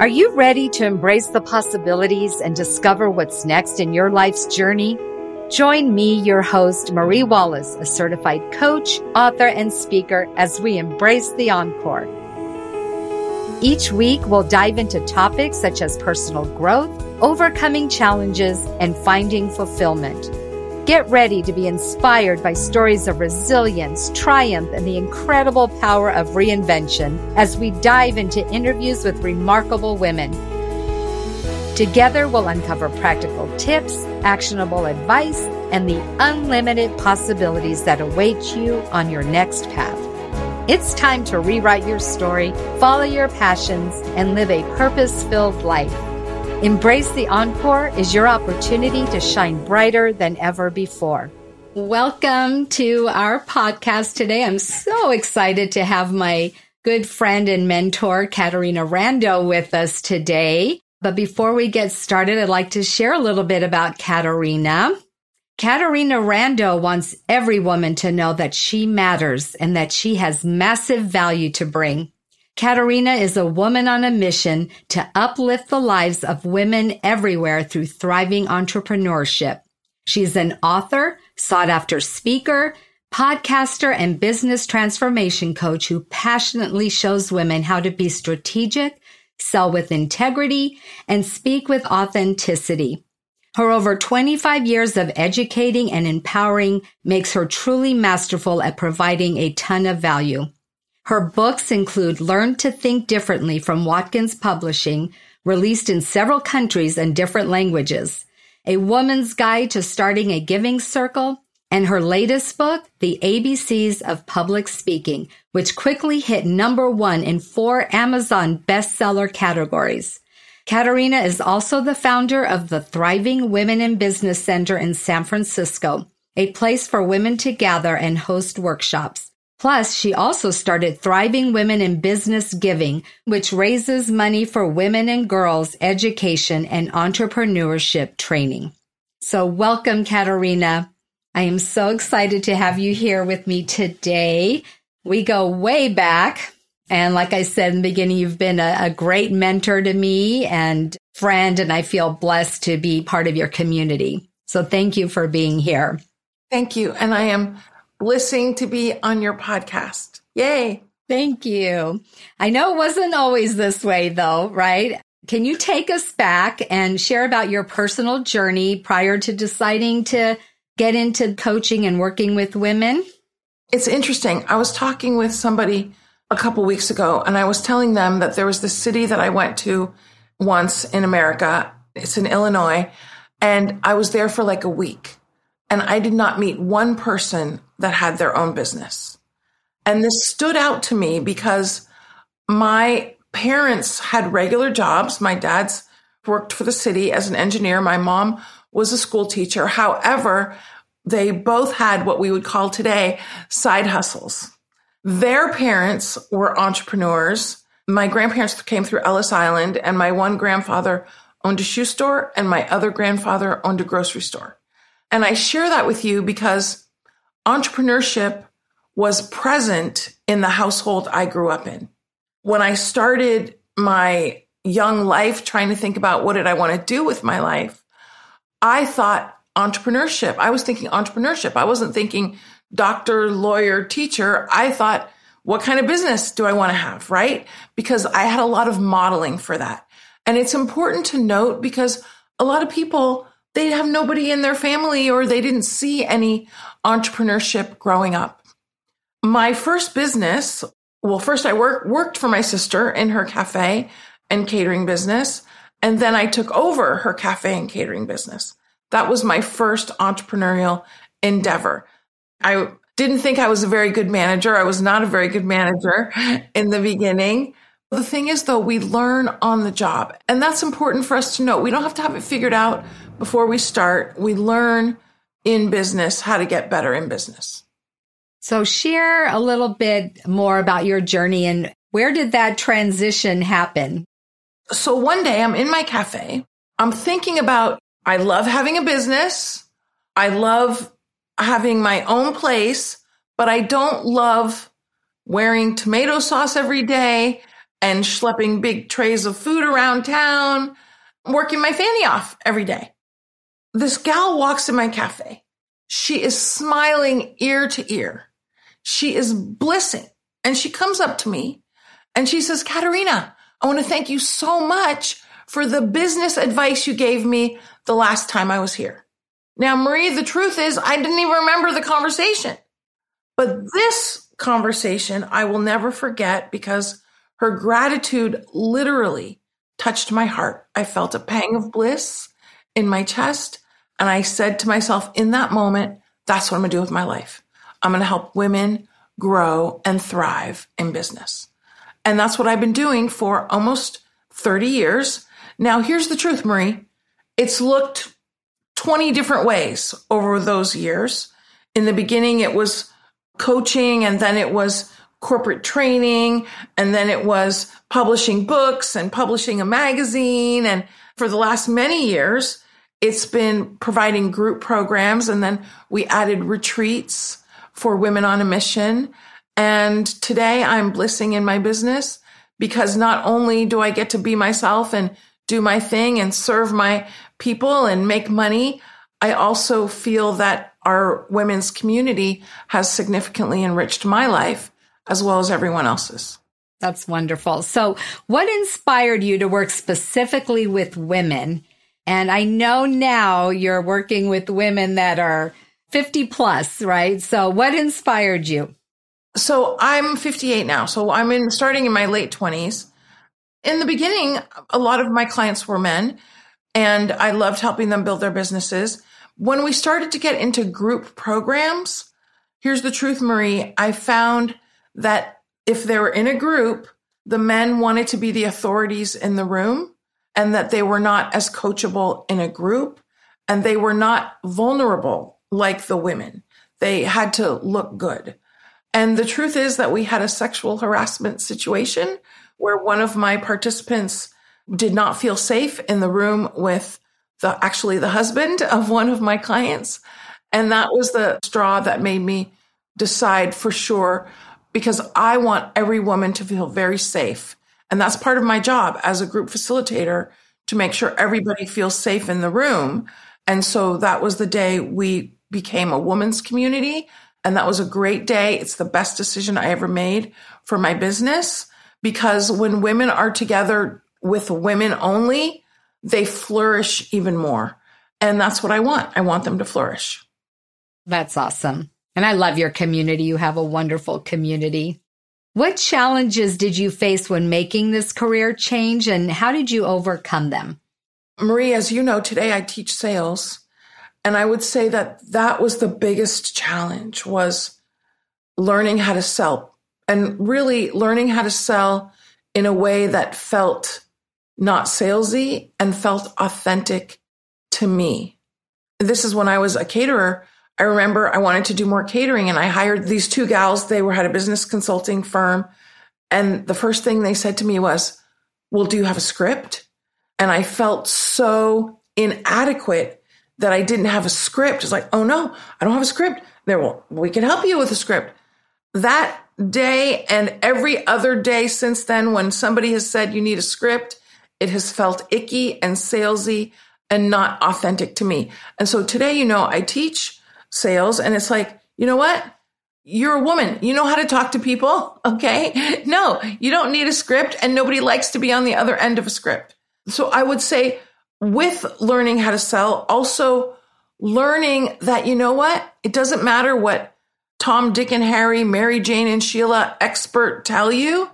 Are you ready to embrace the possibilities and discover what's next in your life's journey? Join me, your host, Marie Wallace, a certified coach, author, and speaker, as we embrace the encore. Each week, we'll dive into topics such as personal growth, overcoming challenges, and finding fulfillment. Get ready to be inspired by stories of resilience, triumph, and the incredible power of reinvention as we dive into interviews with remarkable women. Together, we'll uncover practical tips, actionable advice, and the unlimited possibilities that await you on your next path. It's time to rewrite your story, follow your passions, and live a purpose filled life. Embrace the Encore is your opportunity to shine brighter than ever before. Welcome to our podcast today. I'm so excited to have my good friend and mentor, Caterina Rando, with us today. But before we get started, I'd like to share a little bit about Caterina. Caterina Rando wants every woman to know that she matters and that she has massive value to bring. Caterina is a woman on a mission to uplift the lives of women everywhere through thriving entrepreneurship. She's an author, sought after speaker, podcaster, and business transformation coach who passionately shows women how to be strategic, sell with integrity, and speak with authenticity. Her over 25 years of educating and empowering makes her truly masterful at providing a ton of value. Her books include Learn to Think Differently from Watkins Publishing, released in several countries and different languages, A Woman's Guide to Starting a Giving Circle, and her latest book, The ABCs of Public Speaking, which quickly hit number one in four Amazon bestseller categories. Caterina is also the founder of the Thriving Women in Business Center in San Francisco, a place for women to gather and host workshops. Plus, she also started Thriving Women in Business Giving, which raises money for women and girls education and entrepreneurship training. So welcome, Caterina. I am so excited to have you here with me today. We go way back. And like I said in the beginning, you've been a, a great mentor to me and friend, and I feel blessed to be part of your community. So thank you for being here. Thank you. And I am blessing to be on your podcast. Yay. Thank you. I know it wasn't always this way though, right? Can you take us back and share about your personal journey prior to deciding to get into coaching and working with women? It's interesting. I was talking with somebody a couple weeks ago and I was telling them that there was this city that I went to once in America. It's in Illinois and I was there for like a week and I did not meet one person that had their own business. And this stood out to me because my parents had regular jobs. My dad's worked for the city as an engineer. My mom was a school teacher. However, they both had what we would call today side hustles. Their parents were entrepreneurs. My grandparents came through Ellis Island and my one grandfather owned a shoe store and my other grandfather owned a grocery store. And I share that with you because entrepreneurship was present in the household I grew up in. When I started my young life trying to think about what did I want to do with my life, I thought entrepreneurship. I was thinking entrepreneurship. I wasn't thinking doctor, lawyer, teacher. I thought, what kind of business do I want to have? Right. Because I had a lot of modeling for that. And it's important to note because a lot of people they have nobody in their family or they didn't see any entrepreneurship growing up. My first business, well, first I work, worked for my sister in her cafe and catering business. And then I took over her cafe and catering business. That was my first entrepreneurial endeavor. I didn't think I was a very good manager. I was not a very good manager in the beginning. The thing is, though, we learn on the job. And that's important for us to know. We don't have to have it figured out before we start. We learn in business how to get better in business. So, share a little bit more about your journey and where did that transition happen? So, one day I'm in my cafe. I'm thinking about I love having a business. I love having my own place, but I don't love wearing tomato sauce every day and schlepping big trays of food around town, working my fanny off every day. This gal walks in my cafe. She is smiling ear to ear. She is blissing. And she comes up to me and she says, Caterina, I want to thank you so much for the business advice you gave me the last time I was here. Now, Marie, the truth is I didn't even remember the conversation, but this conversation I will never forget because her gratitude literally touched my heart. I felt a pang of bliss in my chest. And I said to myself in that moment, that's what I'm going to do with my life. I'm going to help women grow and thrive in business. And that's what I've been doing for almost 30 years. Now, here's the truth, Marie. It's looked 20 different ways over those years. In the beginning, it was coaching and then it was corporate training and then it was publishing books and publishing a magazine. And for the last many years, it's been providing group programs and then we added retreats for women on a mission. And today I'm blissing in my business because not only do I get to be myself and do my thing and serve my people and make money, I also feel that our women's community has significantly enriched my life as well as everyone else's. That's wonderful. So, what inspired you to work specifically with women? And I know now you're working with women that are 50 plus, right? So, what inspired you? So, I'm 58 now. So, I'm in starting in my late 20s. In the beginning, a lot of my clients were men, and I loved helping them build their businesses. When we started to get into group programs, here's the truth, Marie. I found that if they were in a group, the men wanted to be the authorities in the room and that they were not as coachable in a group and they were not vulnerable like the women. They had to look good. And the truth is that we had a sexual harassment situation where one of my participants did not feel safe in the room with the actually the husband of one of my clients. And that was the straw that made me decide for sure because I want every woman to feel very safe. And that's part of my job as a group facilitator to make sure everybody feels safe in the room. And so that was the day we became a woman's community. And that was a great day. It's the best decision I ever made for my business because when women are together with women only, they flourish even more. And that's what I want. I want them to flourish. That's awesome. And I love your community. You have a wonderful community. What challenges did you face when making this career change and how did you overcome them? Marie, as you know, today I teach sales and I would say that that was the biggest challenge was learning how to sell and really learning how to sell in a way that felt not salesy and felt authentic to me. This is when I was a caterer. I remember I wanted to do more catering and I hired these two gals. They were had a business consulting firm. And the first thing they said to me was, well, do you have a script? And I felt so inadequate that I didn't have a script. It's like, oh no, I don't have a script. There, well, we can help you with a script. That day and every other day since then, when somebody has said you need a script, it has felt icky and salesy and not authentic to me. And so today, you know, I teach sales. And it's like, you know what? You're a woman. You know how to talk to people. Okay. No, you don't need a script and nobody likes to be on the other end of a script. So I would say with learning how to sell, also learning that, you know what? It doesn't matter what Tom, Dick, and Harry, Mary, Jane, and Sheila expert tell you.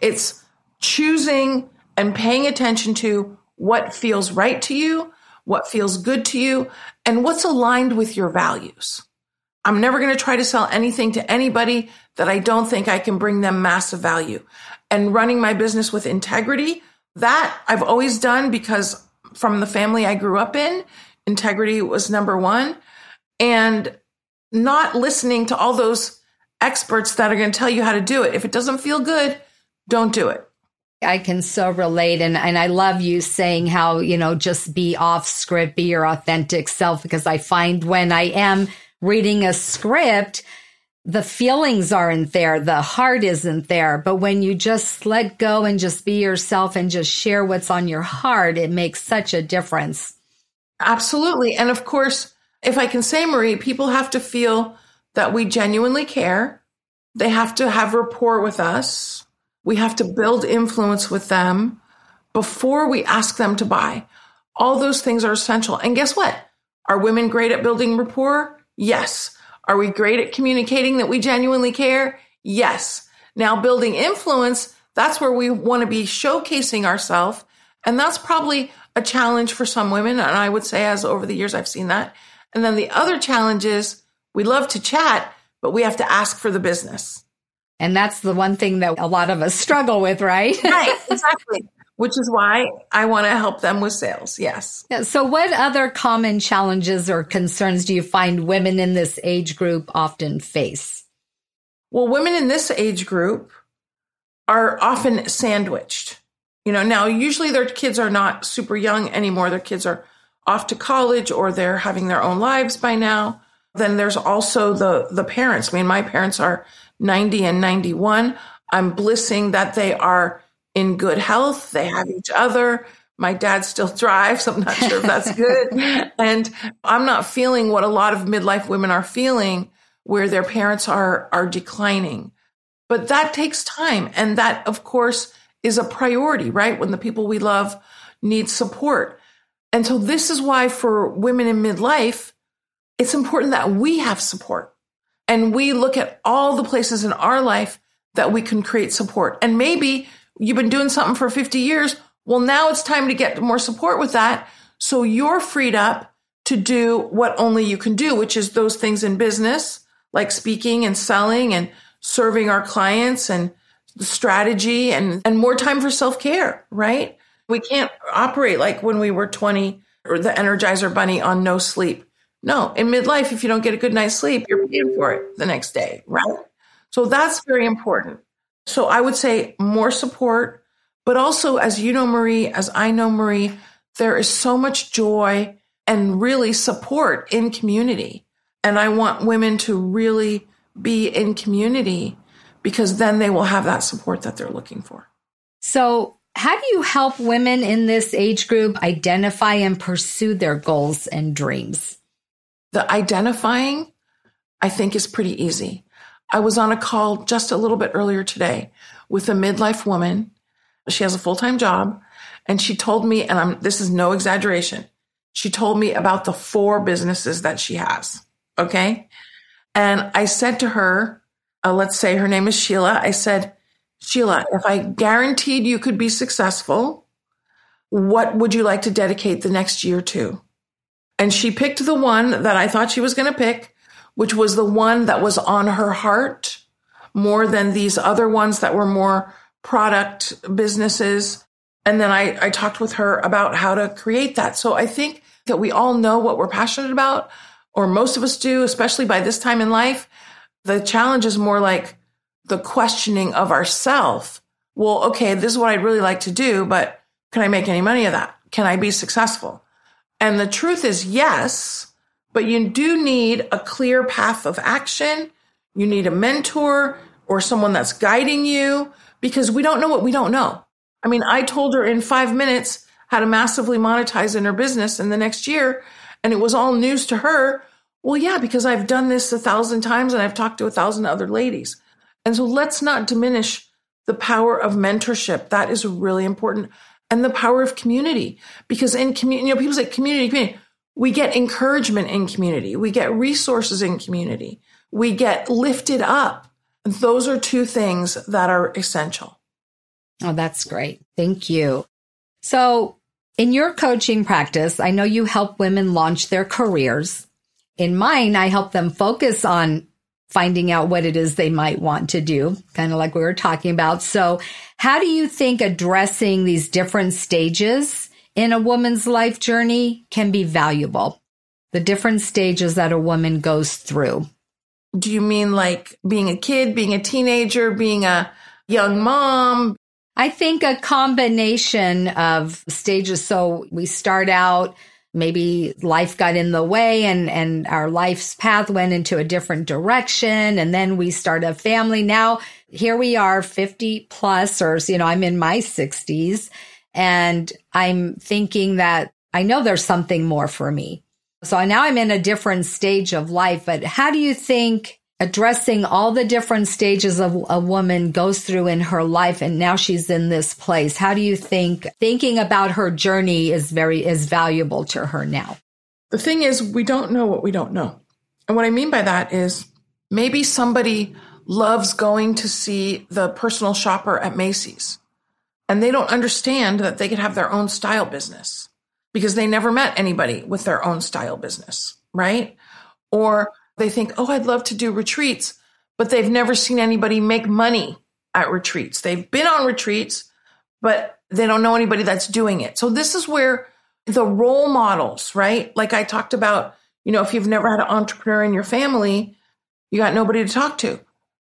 It's choosing and paying attention to what feels right to you, what feels good to you, and what's aligned with your values. I'm never going to try to sell anything to anybody that I don't think I can bring them massive value. And running my business with integrity, that I've always done because from the family I grew up in, integrity was number one. And not listening to all those experts that are going to tell you how to do it. If it doesn't feel good, don't do it. I can so relate. And, and I love you saying how, you know, just be off script, be your authentic self, because I find when I am reading a script, the feelings aren't there, the heart isn't there. But when you just let go and just be yourself and just share what's on your heart, it makes such a difference. Absolutely. And of course, if I can say, Marie, people have to feel that we genuinely care. They have to have rapport with us. We have to build influence with them before we ask them to buy. All those things are essential. And guess what? Are women great at building rapport? Yes. Are we great at communicating that we genuinely care? Yes. Now building influence, that's where we want to be showcasing ourselves. And that's probably a challenge for some women. And I would say as over the years, I've seen that. And then the other challenge is we love to chat, but we have to ask for the business. And that's the one thing that a lot of us struggle with, right? right, exactly which is why I want to help them with sales. Yes. Yeah, so, what other common challenges or concerns do you find women in this age group often face? Well, women in this age group are often sandwiched. You know, now usually their kids are not super young anymore. Their kids are off to college or they're having their own lives by now. Then there's also the the parents. I mean, my parents are 90 and 91. I'm blissing that they are in good health. They have each other. My dad still drives. I'm not sure if that's good. and I'm not feeling what a lot of midlife women are feeling where their parents are, are declining. But that takes time. And that, of course, is a priority, right? When the people we love need support. And so this is why for women in midlife, it's important that we have support and we look at all the places in our life that we can create support. And maybe You've been doing something for 50 years. Well, now it's time to get more support with that. So you're freed up to do what only you can do, which is those things in business, like speaking and selling and serving our clients and the strategy and, and more time for self care, right? We can't operate like when we were 20 or the Energizer Bunny on no sleep. No, in midlife, if you don't get a good night's sleep, you're paying for it the next day, right? So that's very important. So I would say more support, but also, as you know, Marie, as I know, Marie, there is so much joy and really support in community. And I want women to really be in community because then they will have that support that they're looking for. So, how do you help women in this age group identify and pursue their goals and dreams? The identifying, I think, is pretty easy. I was on a call just a little bit earlier today with a midlife woman. She has a full time job and she told me, and I'm, this is no exaggeration. She told me about the four businesses that she has. Okay. And I said to her, uh, let's say her name is Sheila. I said, Sheila, if I guaranteed you could be successful, what would you like to dedicate the next year to? And she picked the one that I thought she was going to pick which was the one that was on her heart more than these other ones that were more product businesses. And then I, I talked with her about how to create that. So I think that we all know what we're passionate about, or most of us do, especially by this time in life. The challenge is more like the questioning of ourself. Well, okay, this is what I'd really like to do, but can I make any money of that? Can I be successful? And the truth is yes, but you do need a clear path of action. You need a mentor or someone that's guiding you because we don't know what we don't know. I mean, I told her in five minutes how to massively monetize in her business in the next year, and it was all news to her. Well, yeah, because I've done this a thousand times and I've talked to a thousand other ladies. And so let's not diminish the power of mentorship. That is really important. And the power of community. Because in community, you know, people say community, community. We get encouragement in community. We get resources in community. We get lifted up. Those are two things that are essential. Oh, that's great. Thank you. So, in your coaching practice, I know you help women launch their careers. In mine, I help them focus on finding out what it is they might want to do, kind of like we were talking about. So, how do you think addressing these different stages in a woman's life journey can be valuable. The different stages that a woman goes through. Do you mean like being a kid, being a teenager, being a young mom? I think a combination of stages. So we start out maybe life got in the way and, and our life's path went into a different direction. And then we start a family. Now here we are 50 plus or, you know, I'm in my sixties and I'm thinking that I know there's something more for me. So now I'm in a different stage of life, but how do you think addressing all the different stages of a woman goes through in her life and now she's in this place. How do you think thinking about her journey is very is valuable to her now? The thing is we don't know what we don't know. And what i mean by that is maybe somebody loves going to see the personal shopper at macy's and they don't understand that they could have their own style business because they never met anybody with their own style business right? Or they think, oh, I'd love to do retreats, but they've never seen anybody make money at retreats. They've been on retreats, but they don't know anybody that's doing it. So this is where the role models, right? Like I talked about, you know, if you've never had an entrepreneur in your family, you got nobody to talk to.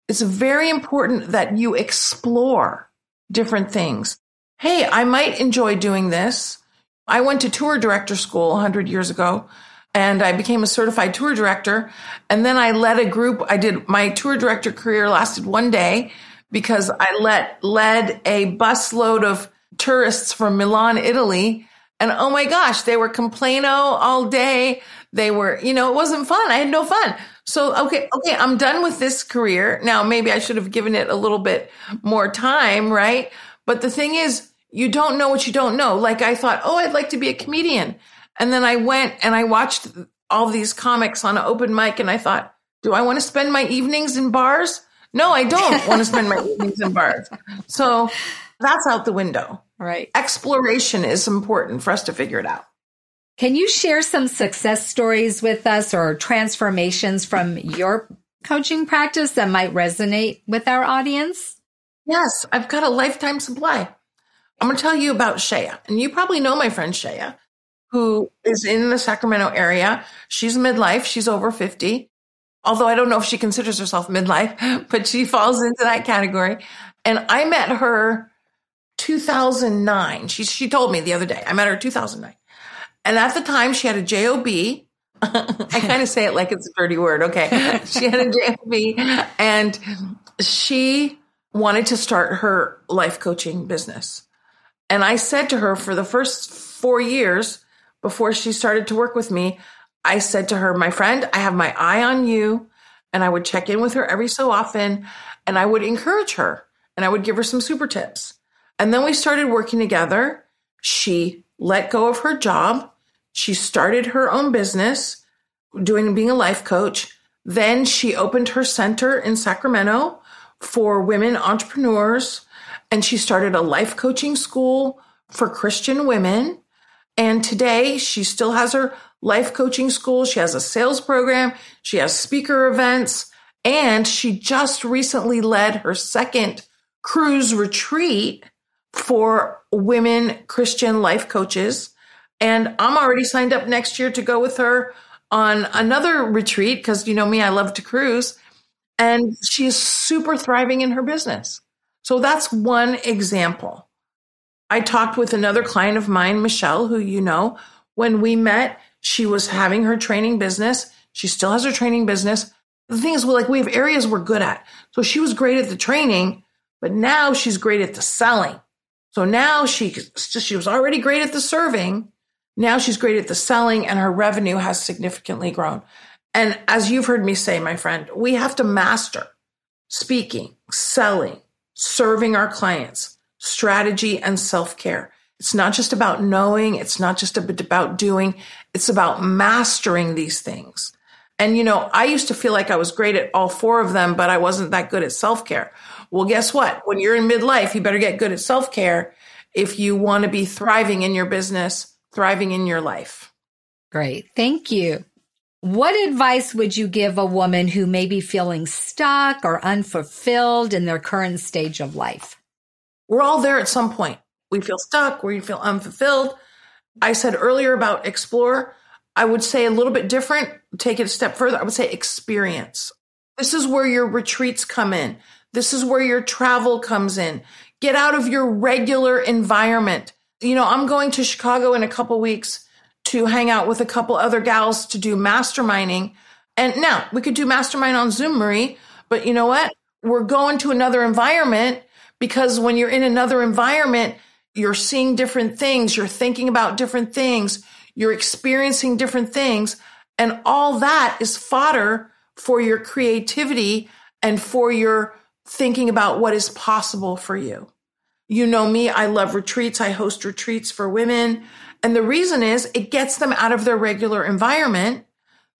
It's very important that you explore different things. Hey, I might enjoy doing this. I went to tour director school 100 years ago and I became a certified tour director. And then I led a group. I did my tour director career lasted one day because I let led a busload of tourists from Milan, Italy. And oh my gosh, they were complaino all day. They were, you know, it wasn't fun. I had no fun. So, okay, okay, I'm done with this career. Now, maybe I should have given it a little bit more time, right? But the thing is, you don't know what you don't know. Like I thought, oh, I'd like to be a comedian. And then I went and I watched all these comics on an open mic and I thought, do I want to spend my evenings in bars? No, I don't want to spend my evenings in bars. So that's out the window. Right. Exploration is important for us to figure it out. Can you share some success stories with us or transformations from your coaching practice that might resonate with our audience? Yes, I've got a lifetime supply. I'm going to tell you about Shea, and you probably know my friend Shea who is in the Sacramento area. She's midlife. She's over 50. Although I don't know if she considers herself midlife, but she falls into that category. And I met her 2009. She, she told me the other day. I met her 2009. And at the time she had a job. I kind of say it like it's a dirty word. Okay. She had a job and she wanted to start her life coaching business. And I said to her for the first four years, before she started to work with me, I said to her, my friend, I have my eye on you. And I would check in with her every so often and I would encourage her and I would give her some super tips. And then we started working together. She let go of her job. She started her own business doing being a life coach. Then she opened her center in Sacramento for women entrepreneurs and she started a life coaching school for Christian women. And today she still has her life coaching school. She has a sales program. She has speaker events. And she just recently led her second cruise retreat for women Christian life coaches. And I'm already signed up next year to go with her on another retreat because you know me, I love to cruise. And she is super thriving in her business. So that's one example. I talked with another client of mine, Michelle, who you know. When we met, she was having her training business. She still has her training business. The thing is, well, like we have areas we're good at. So she was great at the training, but now she's great at the selling. So now she she was already great at the serving. Now she's great at the selling and her revenue has significantly grown. And as you've heard me say, my friend, we have to master speaking, selling, serving our clients strategy and self care. It's not just about knowing. It's not just about doing. It's about mastering these things. And, you know, I used to feel like I was great at all four of them, but I wasn't that good at self care. Well, guess what? When you're in midlife, you better get good at self care if you want to be thriving in your business, thriving in your life. Great. Thank you. What advice would you give a woman who may be feeling stuck or unfulfilled in their current stage of life? We're all there at some point. We feel stuck, we feel unfulfilled. I said earlier about explore. I would say a little bit different, take it a step further. I would say experience. This is where your retreats come in. This is where your travel comes in. Get out of your regular environment. You know, I'm going to Chicago in a couple weeks to hang out with a couple other gals to do masterminding. And now we could do mastermind on Zoom, Marie, but you know what? We're going to another environment because when you're in another environment, you're seeing different things, you're thinking about different things, you're experiencing different things. And all that is fodder for your creativity and for your thinking about what is possible for you. You know me, I love retreats. I host retreats for women. And the reason is it gets them out of their regular environment.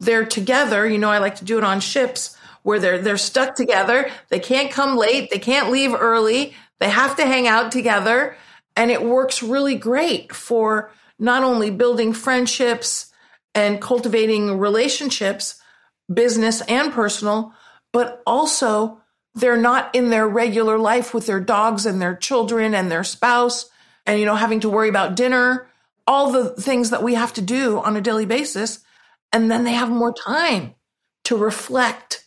They're together. You know, I like to do it on ships where they're, they're stuck together. They can't come late. They can't leave early. They have to hang out together. And it works really great for not only building friendships and cultivating relationships, business and personal, but also they're not in their regular life with their dogs and their children and their spouse and, you know, having to worry about dinner, all the things that we have to do on a daily basis. And then they have more time to reflect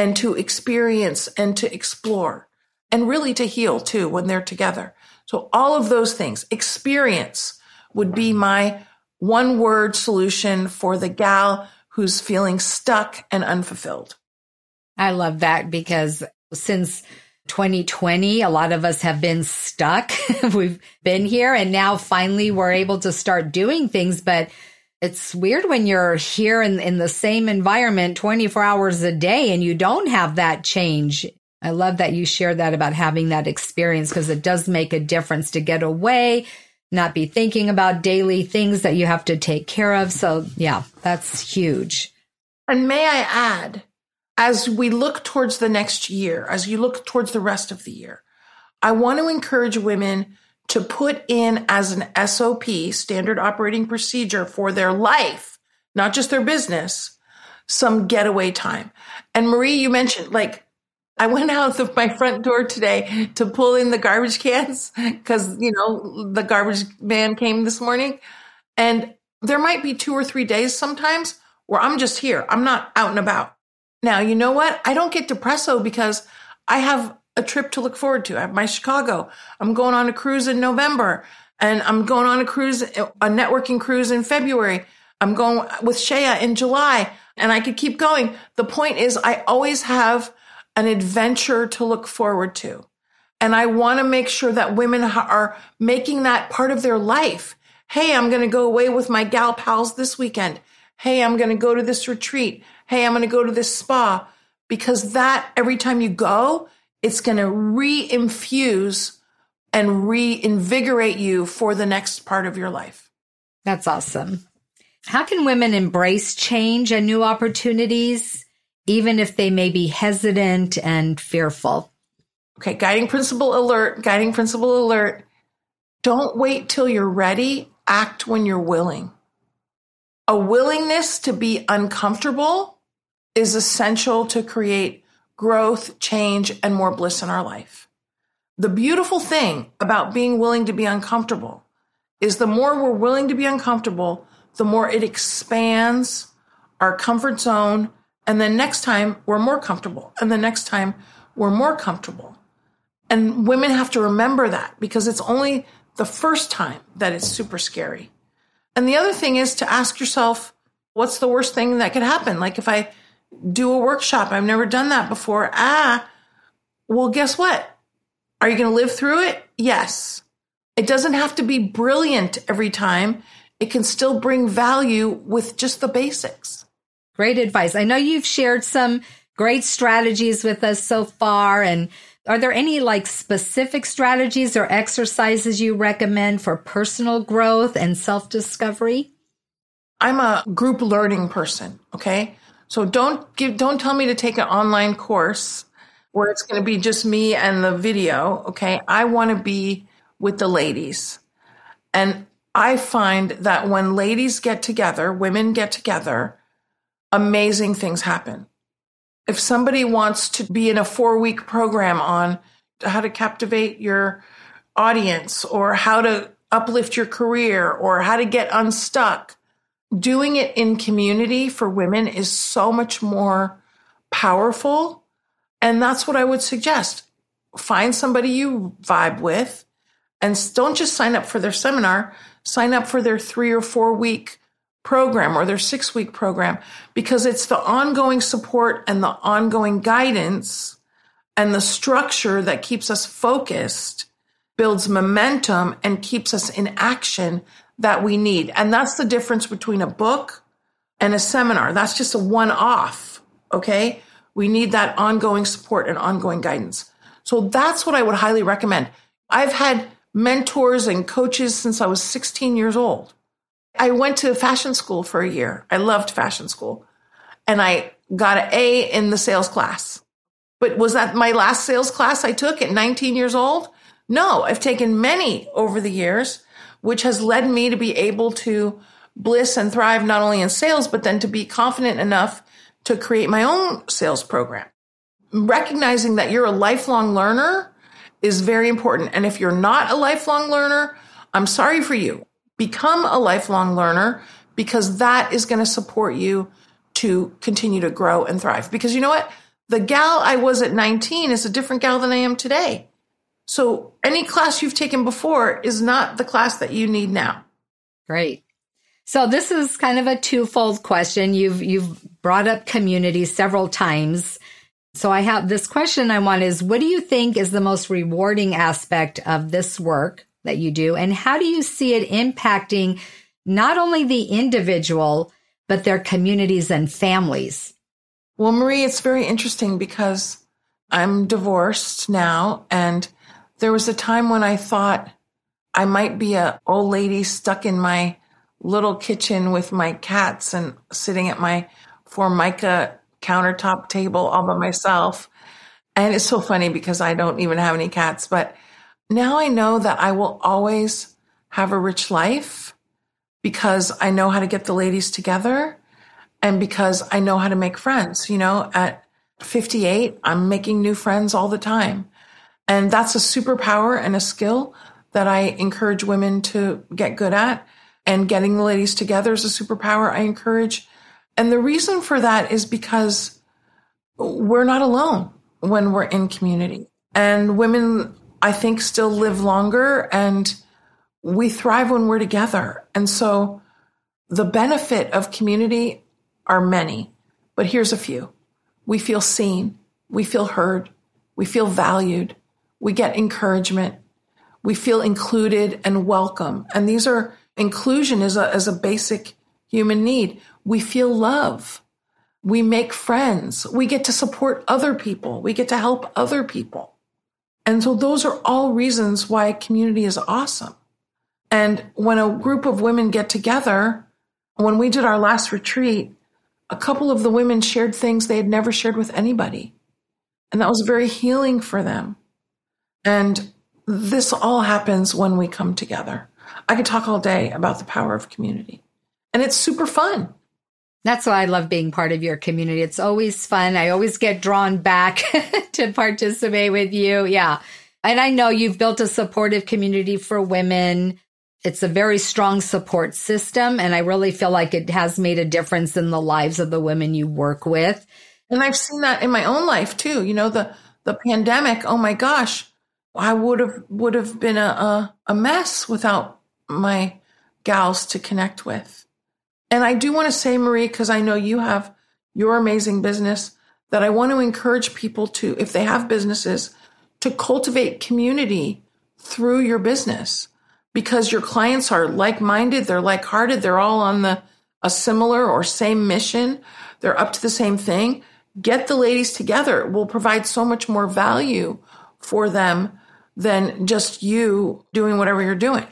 and to experience and to explore and really to heal too when they're together. So all of those things, experience would be my one word solution for the gal who's feeling stuck and unfulfilled. I love that because since 2020, a lot of us have been stuck. We've been here and now finally we're able to start doing things. But it's weird when you're here in, in the same environment 24 hours a day and you don't have that change. I love that you shared that about having that experience because it does make a difference to get away, not be thinking about daily things that you have to take care of. So, yeah, that's huge. And may I add, as we look towards the next year, as you look towards the rest of the year, I want to encourage women to put in as an SOP, standard operating procedure for their life, not just their business, some getaway time. And Marie, you mentioned like, I went out of my front door today to pull in the garbage cans because, you know, the garbage man came this morning. And there might be two or three days sometimes where I'm just here. I'm not out and about. Now, you know what? I don't get depresso because I have a trip to look forward to. I have my Chicago. I'm going on a cruise in November and I'm going on a cruise, a networking cruise in February. I'm going with Shea in July and I could keep going. The point is I always have an adventure to look forward to. And I want to make sure that women are making that part of their life. Hey, I'm going to go away with my gal pals this weekend. Hey, I'm going to go to this retreat. Hey, I'm going to go to this spa because that every time you go, it's going to re-infuse and reinvigorate you for the next part of your life. That's awesome. How can women embrace change and new opportunities, even if they may be hesitant and fearful? Okay, guiding principle alert, guiding principle alert. Don't wait till you're ready, act when you're willing a willingness to be uncomfortable is essential to create growth, change, and more bliss in our life. The beautiful thing about being willing to be uncomfortable is the more we're willing to be uncomfortable, the more it expands our comfort zone. And then next time we're more comfortable. And the next time we're more comfortable. And women have to remember that because it's only the first time that it's super scary. And the other thing is to ask yourself, what's the worst thing that could happen? Like if I do a workshop, I've never done that before. Ah, well, guess what? Are you going to live through it? Yes. It doesn't have to be brilliant every time. It can still bring value with just the basics. Great advice. I know you've shared some great strategies with us so far and are there any like specific strategies or exercises you recommend for personal growth and self discovery? I'm a group learning person. Okay. So don't give, don't tell me to take an online course where it's going to be just me and the video. Okay. I want to be with the ladies. And I find that when ladies get together, women get together, amazing things happen if somebody wants to be in a four week program on how to captivate your audience or how to uplift your career or how to get unstuck, doing it in community for women is so much more powerful. And that's what I would suggest. Find somebody you vibe with and don't just sign up for their seminar, sign up for their three or four week program or their six week program because it's the ongoing support and the ongoing guidance and the structure that keeps us focused, builds momentum and keeps us in action that we need. And that's the difference between a book and a seminar. That's just a one off. Okay. We need that ongoing support and ongoing guidance. So that's what I would highly recommend. I've had mentors and coaches since I was 16 years old. I went to fashion school for a year. I loved fashion school and I got an A in the sales class. But was that my last sales class I took at 19 years old? No, I've taken many over the years, which has led me to be able to bliss and thrive not only in sales, but then to be confident enough to create my own sales program. Recognizing that you're a lifelong learner is very important. And if you're not a lifelong learner, I'm sorry for you. Become a lifelong learner because that is going to support you to continue to grow and thrive. Because you know what? The gal I was at 19 is a different gal than I am today. So any class you've taken before is not the class that you need now. Great. So this is kind of a twofold question. You've you've brought up community several times. So I have this question I want is what do you think is the most rewarding aspect of this work that you do and how do you see it impacting not only the individual but their communities and families? Well, Marie, it's very interesting because I'm divorced now and there was a time when I thought I might be a old lady stuck in my little kitchen with my cats and sitting at my formica countertop table all by myself. And it's so funny because I don't even have any cats, but now I know that I will always have a rich life because I know how to get the ladies together and because I know how to make friends. You know, at 58, I'm making new friends all the time. And that's a superpower and a skill that I encourage women to get good at and getting the ladies together is a superpower I encourage. And the reason for that is because we're not alone when we're in community. And women, I think, still live longer and we thrive when we're together. And so the benefit of community are many, but here's a few. We feel seen. We feel heard. We feel valued. We get encouragement. We feel included and welcome. And these are Inclusion is a, a basic human need. We feel love. We make friends. We get to support other people. We get to help other people. And so those are all reasons why community is awesome. And when a group of women get together, when we did our last retreat, a couple of the women shared things they had never shared with anybody. And that was very healing for them. And this all happens when we come together. I could talk all day about the power of community. And it's super fun. That's why I love being part of your community. It's always fun. I always get drawn back to participate with you. Yeah. And I know you've built a supportive community for women. It's a very strong support system. And I really feel like it has made a difference in the lives of the women you work with. And I've seen that in my own life too. You know, the, the pandemic, oh my gosh, I would have, would have been a, a, a mess without my gals to connect with. And I do want to say, Marie, because I know you have your amazing business, that I want to encourage people to, if they have businesses, to cultivate community through your business because your clients are like minded, they're like hearted, they're all on the a similar or same mission, they're up to the same thing. Get the ladies together. It will provide so much more value for them than just you doing whatever you're doing.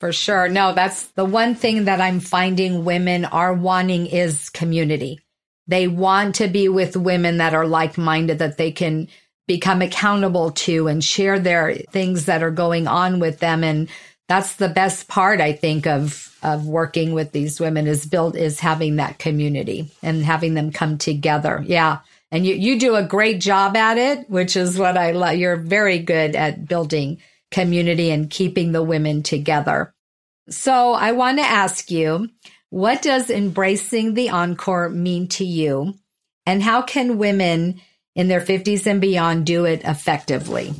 For sure. No, that's the one thing that I'm finding women are wanting is community. They want to be with women that are like minded, that they can become accountable to and share their things that are going on with them. And that's the best part, I think, of, of working with these women is built is having that community and having them come together. Yeah. And you, you do a great job at it, which is what I love. You're very good at building community and keeping the women together. So I want to ask you, what does embracing the encore mean to you? And how can women in their 50s and beyond do it effectively?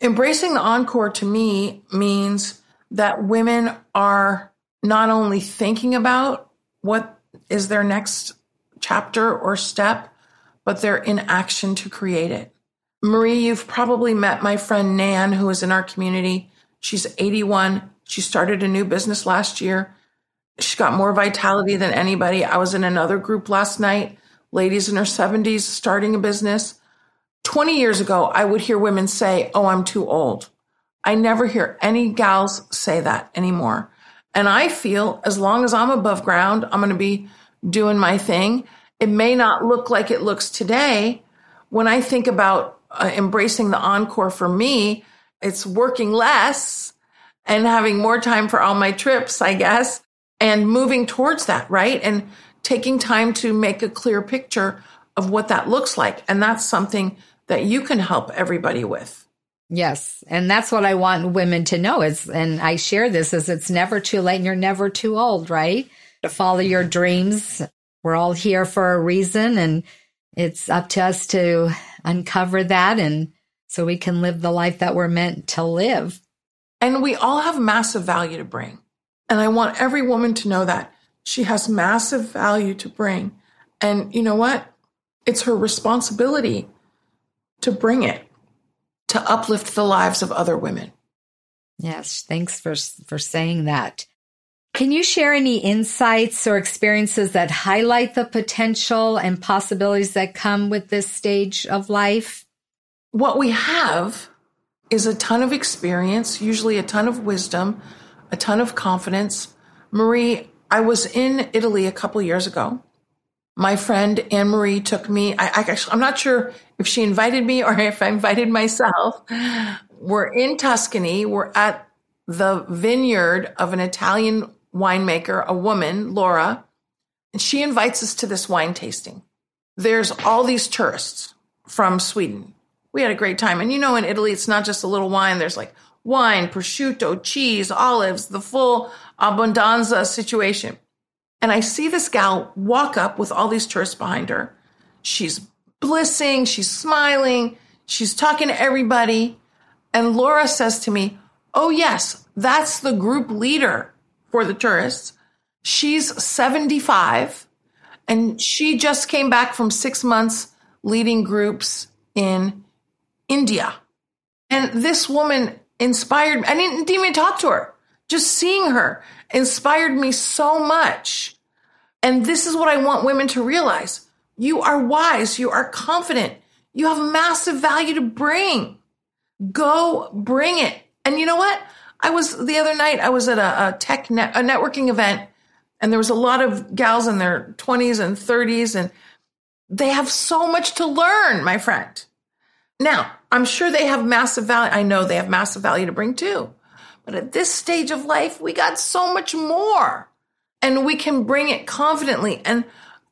Embracing the encore to me means that women are not only thinking about what is their next chapter or step, but they're in action to create it. Marie, you've probably met my friend Nan, who is in our community. She's 81. She started a new business last year. She's got more vitality than anybody. I was in another group last night, ladies in her 70s starting a business. 20 years ago, I would hear women say, Oh, I'm too old. I never hear any gals say that anymore. And I feel as long as I'm above ground, I'm going to be doing my thing. It may not look like it looks today. When I think about uh, embracing the encore for me, it's working less and having more time for all my trips, I guess, and moving towards that, right? And taking time to make a clear picture of what that looks like. And that's something that you can help everybody with. Yes. And that's what I want women to know is, and I share this is it's never too late and you're never too old, right? To follow your dreams. We're all here for a reason and it's up to us to uncover that and so we can live the life that we're meant to live. And we all have massive value to bring. And I want every woman to know that she has massive value to bring. And you know what? It's her responsibility to bring it to uplift the lives of other women. Yes, thanks for for saying that. Can you share any insights or experiences that highlight the potential and possibilities that come with this stage of life? What we have is a ton of experience, usually a ton of wisdom, a ton of confidence. Marie, I was in Italy a couple years ago. My friend Anne Marie took me. I, I actually, I'm not sure if she invited me or if I invited myself. We're in Tuscany. We're at the vineyard of an Italian winemaker, a woman, Laura, and she invites us to this wine tasting. There's all these tourists from Sweden. We had a great time. And you know, in Italy, it's not just a little wine. There's like wine, prosciutto, cheese, olives, the full abbondanza situation. And I see this gal walk up with all these tourists behind her. She's blissing, she's smiling, she's talking to everybody. And Laura says to me, Oh, yes, that's the group leader for the tourists. She's 75 and she just came back from six months leading groups in India. And this woman inspired, me. I didn't, even talk to her. Just seeing her inspired me so much. And this is what I want women to realize. You are wise. You are confident. You have massive value to bring. Go bring it. And you know what? I was the other night, I was at a, a tech net, a networking event and there was a lot of gals in their 20s and 30s and they have so much to learn, my friend. Now, I'm sure they have massive value. I know they have massive value to bring too. But at this stage of life, we got so much more and we can bring it confidently. And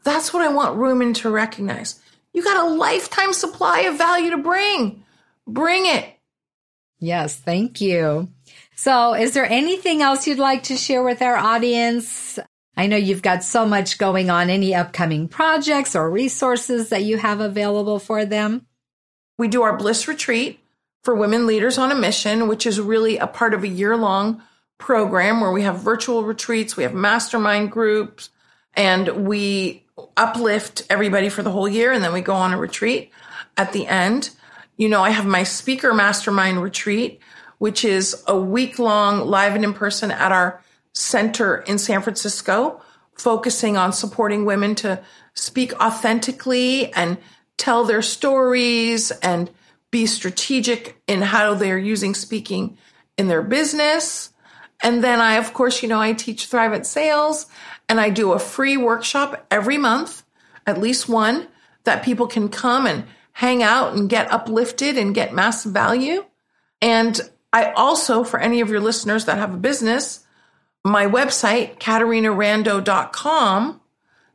that's what I want women to recognize. You got a lifetime supply of value to bring. Bring it. Yes, thank you. So, is there anything else you'd like to share with our audience? I know you've got so much going on. Any upcoming projects or resources that you have available for them? We do our Bliss Retreat for women leaders on a mission, which is really a part of a year long program where we have virtual retreats, we have mastermind groups, and we uplift everybody for the whole year. And then we go on a retreat at the end. You know, I have my speaker mastermind retreat, which is a week long live and in person at our center in San Francisco, focusing on supporting women to speak authentically and tell their stories and be strategic in how they're using speaking in their business. And then I, of course, you know, I teach Thrive at Sales and I do a free workshop every month, at least one that people can come and hang out and get uplifted and get massive value. And I also, for any of your listeners that have a business, my website, caterinarando.com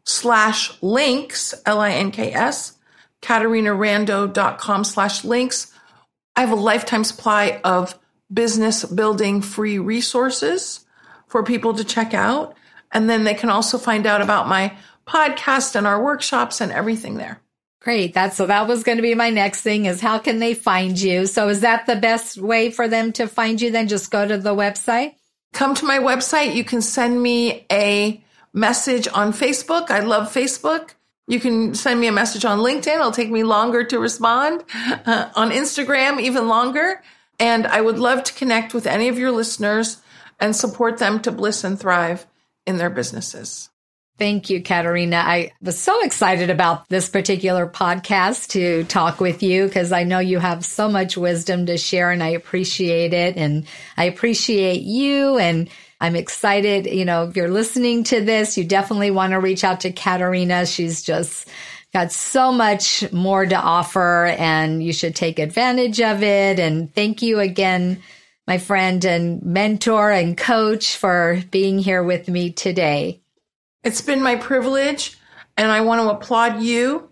slash links, L-I-N-K-S, caterinarando.com slash links. I have a lifetime supply of business building free resources for people to check out. And then they can also find out about my podcast and our workshops and everything there. Great. That's so that was going to be my next thing is how can they find you? So is that the best way for them to find you? Then just go to the website. Come to my website. You can send me a message on Facebook. I love Facebook. You can send me a message on LinkedIn. It'll take me longer to respond. Uh, on Instagram, even longer. And I would love to connect with any of your listeners and support them to bliss and thrive in their businesses. Thank you, Caterina. I was so excited about this particular podcast to talk with you because I know you have so much wisdom to share and I appreciate it. And I appreciate you and I'm excited. You know, if you're listening to this, you definitely want to reach out to Caterina. She's just got so much more to offer and you should take advantage of it. And thank you again, my friend and mentor and coach for being here with me today. It's been my privilege, and I want to applaud you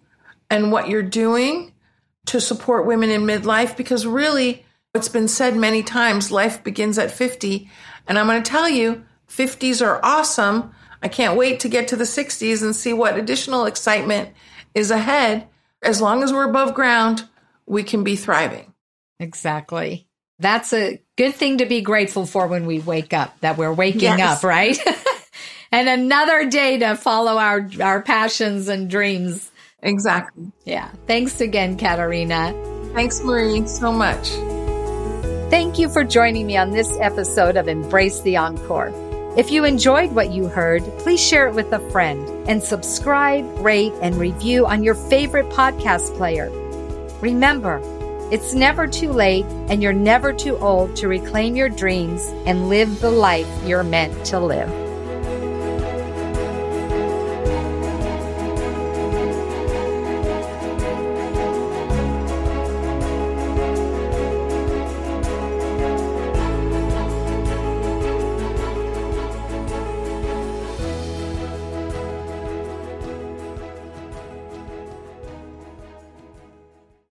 and what you're doing to support women in midlife because really, it's been said many times life begins at 50. And I'm going to tell you, 50s are awesome. I can't wait to get to the 60s and see what additional excitement is ahead. As long as we're above ground, we can be thriving. Exactly. That's a good thing to be grateful for when we wake up, that we're waking yes. up, right? and another day to follow our our passions and dreams. Exactly. Yeah. Thanks again, Caterina. Thanks, Marie, so much. Thank you for joining me on this episode of Embrace the Encore. If you enjoyed what you heard, please share it with a friend and subscribe, rate, and review on your favorite podcast player. Remember, it's never too late and you're never too old to reclaim your dreams and live the life you're meant to live.